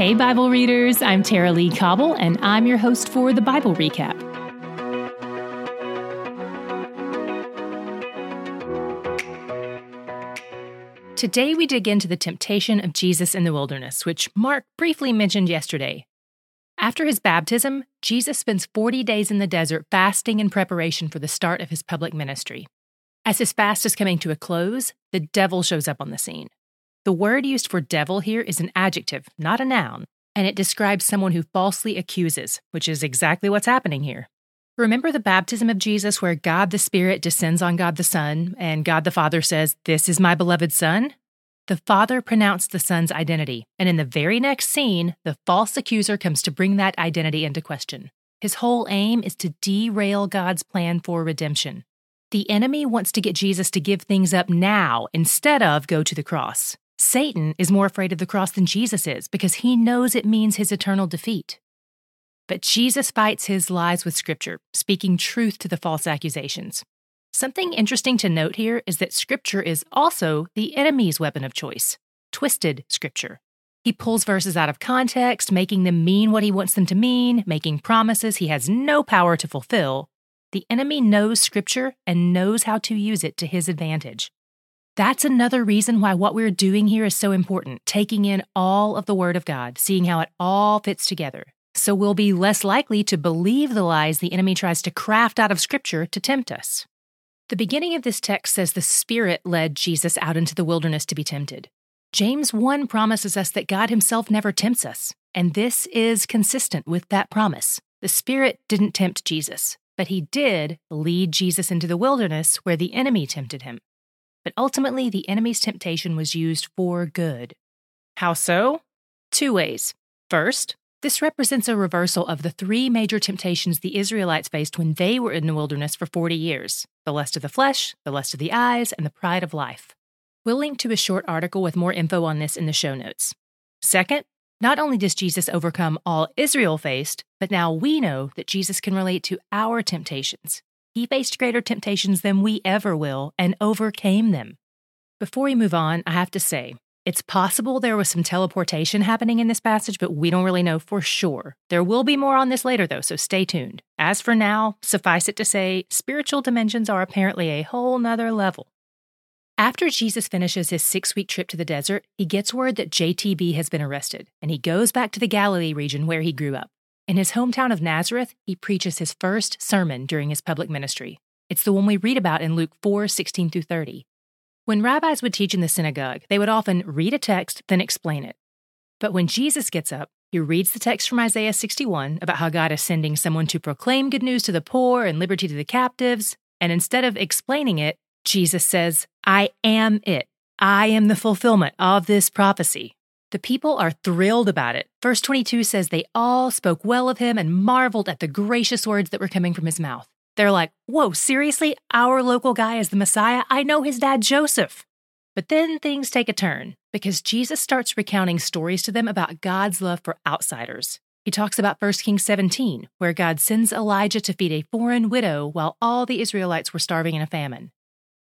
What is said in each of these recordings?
Hey, Bible readers, I'm Tara-Leigh Cobble, and I'm your host for the Bible Recap. Today, we dig into the temptation of Jesus in the wilderness, which Mark briefly mentioned yesterday. After his baptism, Jesus spends 40 days in the desert fasting in preparation for the start of his public ministry. As his fast is coming to a close, the devil shows up on the scene. The word used for devil here is an adjective, not a noun, and it describes someone who falsely accuses, which is exactly what's happening here. Remember the baptism of Jesus where God the Spirit descends on God the Son, and God the Father says, This is my beloved Son? The Father pronounced the Son's identity, and in the very next scene, the false accuser comes to bring that identity into question. His whole aim is to derail God's plan for redemption. The enemy wants to get Jesus to give things up now instead of go to the cross. Satan is more afraid of the cross than Jesus is because he knows it means his eternal defeat. But Jesus fights his lies with Scripture, speaking truth to the false accusations. Something interesting to note here is that Scripture is also the enemy's weapon of choice twisted Scripture. He pulls verses out of context, making them mean what he wants them to mean, making promises he has no power to fulfill. The enemy knows Scripture and knows how to use it to his advantage. That's another reason why what we're doing here is so important, taking in all of the Word of God, seeing how it all fits together. So we'll be less likely to believe the lies the enemy tries to craft out of Scripture to tempt us. The beginning of this text says the Spirit led Jesus out into the wilderness to be tempted. James 1 promises us that God Himself never tempts us, and this is consistent with that promise. The Spirit didn't tempt Jesus, but He did lead Jesus into the wilderness where the enemy tempted Him. But ultimately, the enemy's temptation was used for good. How so? Two ways. First, this represents a reversal of the three major temptations the Israelites faced when they were in the wilderness for 40 years the lust of the flesh, the lust of the eyes, and the pride of life. We'll link to a short article with more info on this in the show notes. Second, not only does Jesus overcome all Israel faced, but now we know that Jesus can relate to our temptations. He faced greater temptations than we ever will and overcame them. Before we move on, I have to say, it's possible there was some teleportation happening in this passage, but we don't really know for sure. There will be more on this later, though, so stay tuned. As for now, suffice it to say, spiritual dimensions are apparently a whole nother level. After Jesus finishes his six week trip to the desert, he gets word that JTB has been arrested, and he goes back to the Galilee region where he grew up. In his hometown of Nazareth, he preaches his first sermon during his public ministry. It's the one we read about in Luke 4 16 through 30. When rabbis would teach in the synagogue, they would often read a text, then explain it. But when Jesus gets up, he reads the text from Isaiah 61 about how God is sending someone to proclaim good news to the poor and liberty to the captives. And instead of explaining it, Jesus says, I am it. I am the fulfillment of this prophecy. The people are thrilled about it. Verse 22 says they all spoke well of him and marveled at the gracious words that were coming from his mouth. They're like, whoa, seriously? Our local guy is the Messiah? I know his dad, Joseph. But then things take a turn because Jesus starts recounting stories to them about God's love for outsiders. He talks about 1 Kings 17, where God sends Elijah to feed a foreign widow while all the Israelites were starving in a famine.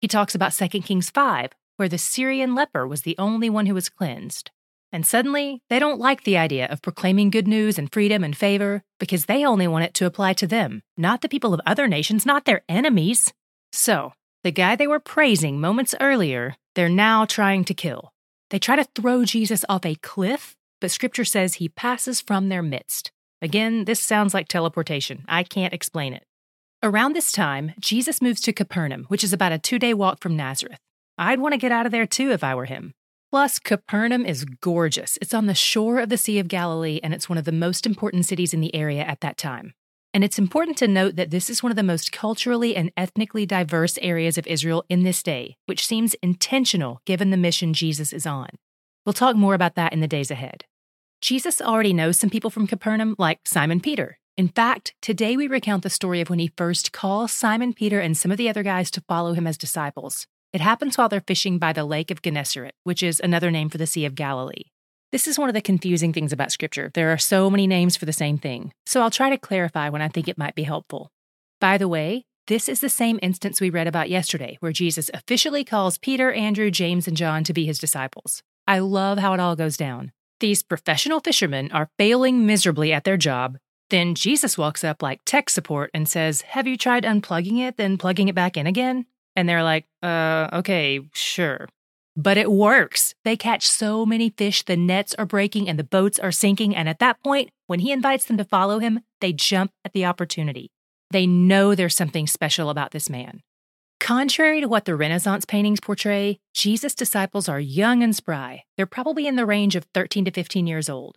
He talks about 2 Kings 5, where the Syrian leper was the only one who was cleansed. And suddenly, they don't like the idea of proclaiming good news and freedom and favor because they only want it to apply to them, not the people of other nations, not their enemies. So, the guy they were praising moments earlier, they're now trying to kill. They try to throw Jesus off a cliff, but scripture says he passes from their midst. Again, this sounds like teleportation. I can't explain it. Around this time, Jesus moves to Capernaum, which is about a two day walk from Nazareth. I'd want to get out of there too if I were him. Plus, Capernaum is gorgeous. It's on the shore of the Sea of Galilee, and it's one of the most important cities in the area at that time. And it's important to note that this is one of the most culturally and ethnically diverse areas of Israel in this day, which seems intentional given the mission Jesus is on. We'll talk more about that in the days ahead. Jesus already knows some people from Capernaum, like Simon Peter. In fact, today we recount the story of when he first calls Simon Peter and some of the other guys to follow him as disciples. It happens while they're fishing by the Lake of Gennesaret, which is another name for the Sea of Galilee. This is one of the confusing things about Scripture. There are so many names for the same thing, so I'll try to clarify when I think it might be helpful. By the way, this is the same instance we read about yesterday, where Jesus officially calls Peter, Andrew, James, and John to be his disciples. I love how it all goes down. These professional fishermen are failing miserably at their job. Then Jesus walks up like tech support and says, Have you tried unplugging it, then plugging it back in again? And they're like, Uh, okay, sure. But it works. They catch so many fish, the nets are breaking and the boats are sinking. And at that point, when he invites them to follow him, they jump at the opportunity. They know there's something special about this man. Contrary to what the Renaissance paintings portray, Jesus' disciples are young and spry. They're probably in the range of 13 to 15 years old.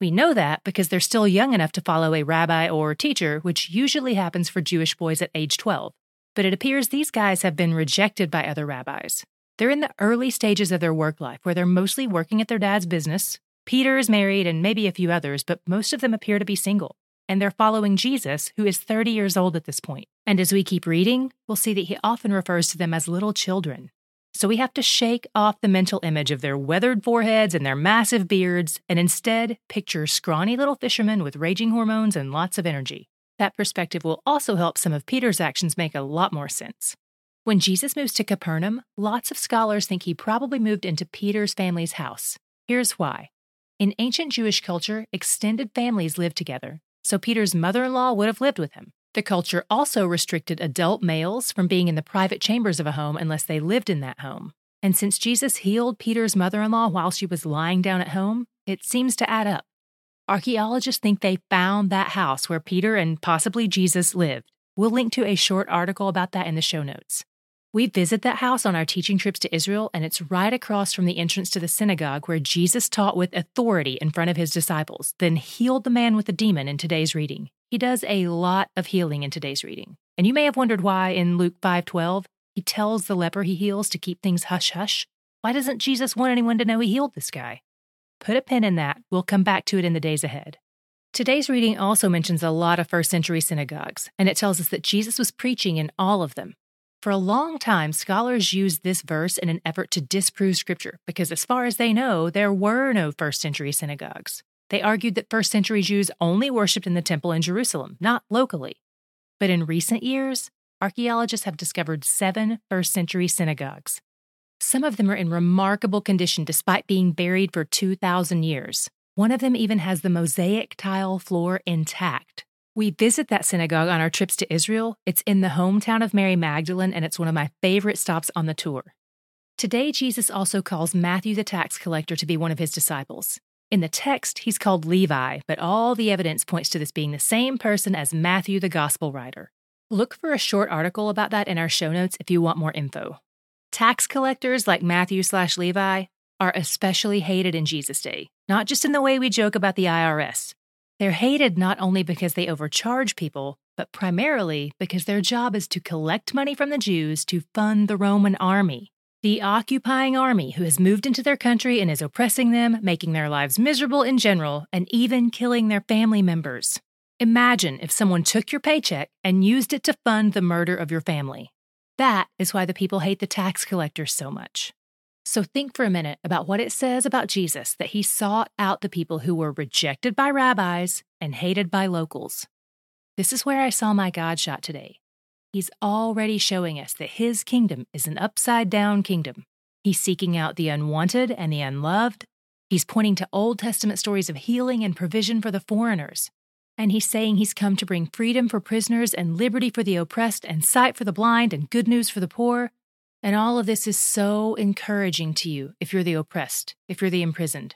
We know that because they're still young enough to follow a rabbi or teacher, which usually happens for Jewish boys at age 12. But it appears these guys have been rejected by other rabbis. They're in the early stages of their work life where they're mostly working at their dad's business. Peter is married and maybe a few others, but most of them appear to be single. And they're following Jesus, who is 30 years old at this point. And as we keep reading, we'll see that he often refers to them as little children. So we have to shake off the mental image of their weathered foreheads and their massive beards and instead picture scrawny little fishermen with raging hormones and lots of energy. That perspective will also help some of Peter's actions make a lot more sense. When Jesus moves to Capernaum, lots of scholars think he probably moved into Peter's family's house. Here's why. In ancient Jewish culture, extended families lived together, so Peter's mother in law would have lived with him. The culture also restricted adult males from being in the private chambers of a home unless they lived in that home. And since Jesus healed Peter's mother in law while she was lying down at home, it seems to add up. Archaeologists think they found that house where Peter and possibly Jesus lived. We'll link to a short article about that in the show notes. We visit that house on our teaching trips to Israel, and it's right across from the entrance to the synagogue where Jesus taught with authority in front of his disciples, then healed the man with the demon in today's reading. He does a lot of healing in today's reading. And you may have wondered why in Luke 5:12 he tells the leper he heals to keep things hush hush. Why doesn't Jesus want anyone to know he healed this guy? Put a pin in that. We'll come back to it in the days ahead. Today's reading also mentions a lot of first century synagogues, and it tells us that Jesus was preaching in all of them. For a long time, scholars used this verse in an effort to disprove Scripture because, as far as they know, there were no first century synagogues. They argued that first century Jews only worshipped in the temple in Jerusalem, not locally. But in recent years, archaeologists have discovered seven first century synagogues. Some of them are in remarkable condition despite being buried for 2,000 years. One of them even has the mosaic tile floor intact. We visit that synagogue on our trips to Israel. It's in the hometown of Mary Magdalene, and it's one of my favorite stops on the tour. Today, Jesus also calls Matthew the tax collector to be one of his disciples. In the text, he's called Levi, but all the evidence points to this being the same person as Matthew the gospel writer. Look for a short article about that in our show notes if you want more info. Tax collectors like Matthew slash Levi are especially hated in Jesus' day, not just in the way we joke about the IRS, they're hated not only because they overcharge people, but primarily because their job is to collect money from the Jews to fund the Roman army. The occupying army who has moved into their country and is oppressing them, making their lives miserable in general, and even killing their family members. Imagine if someone took your paycheck and used it to fund the murder of your family. That is why the people hate the tax collectors so much. So think for a minute about what it says about Jesus that he sought out the people who were rejected by rabbis and hated by locals. This is where I saw my God shot today. He's already showing us that his kingdom is an upside down kingdom. He's seeking out the unwanted and the unloved. He's pointing to Old Testament stories of healing and provision for the foreigners. And he's saying he's come to bring freedom for prisoners and liberty for the oppressed and sight for the blind and good news for the poor and all of this is so encouraging to you if you're the oppressed, if you're the imprisoned.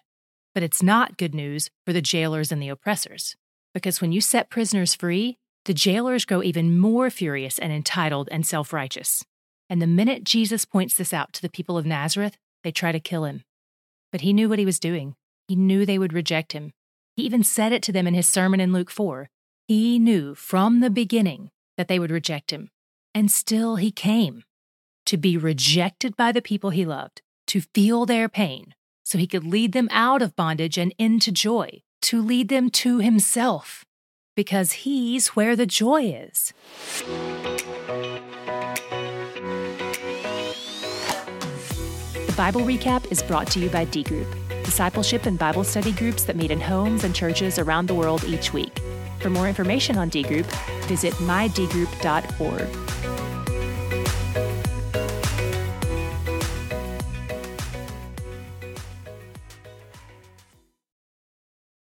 But it's not good news for the jailers and the oppressors. Because when you set prisoners free, the jailers grow even more furious and entitled and self righteous. And the minute Jesus points this out to the people of Nazareth, they try to kill him. But he knew what he was doing. He knew they would reject him. He even said it to them in his sermon in Luke 4. He knew from the beginning that they would reject him. And still he came to be rejected by the people he loved, to feel their pain, so he could lead them out of bondage and into joy, to lead them to himself, because he's where the joy is. The Bible Recap is brought to you by D Group, discipleship and Bible study groups that meet in homes and churches around the world each week. For more information on D Group, visit mydgroup.org.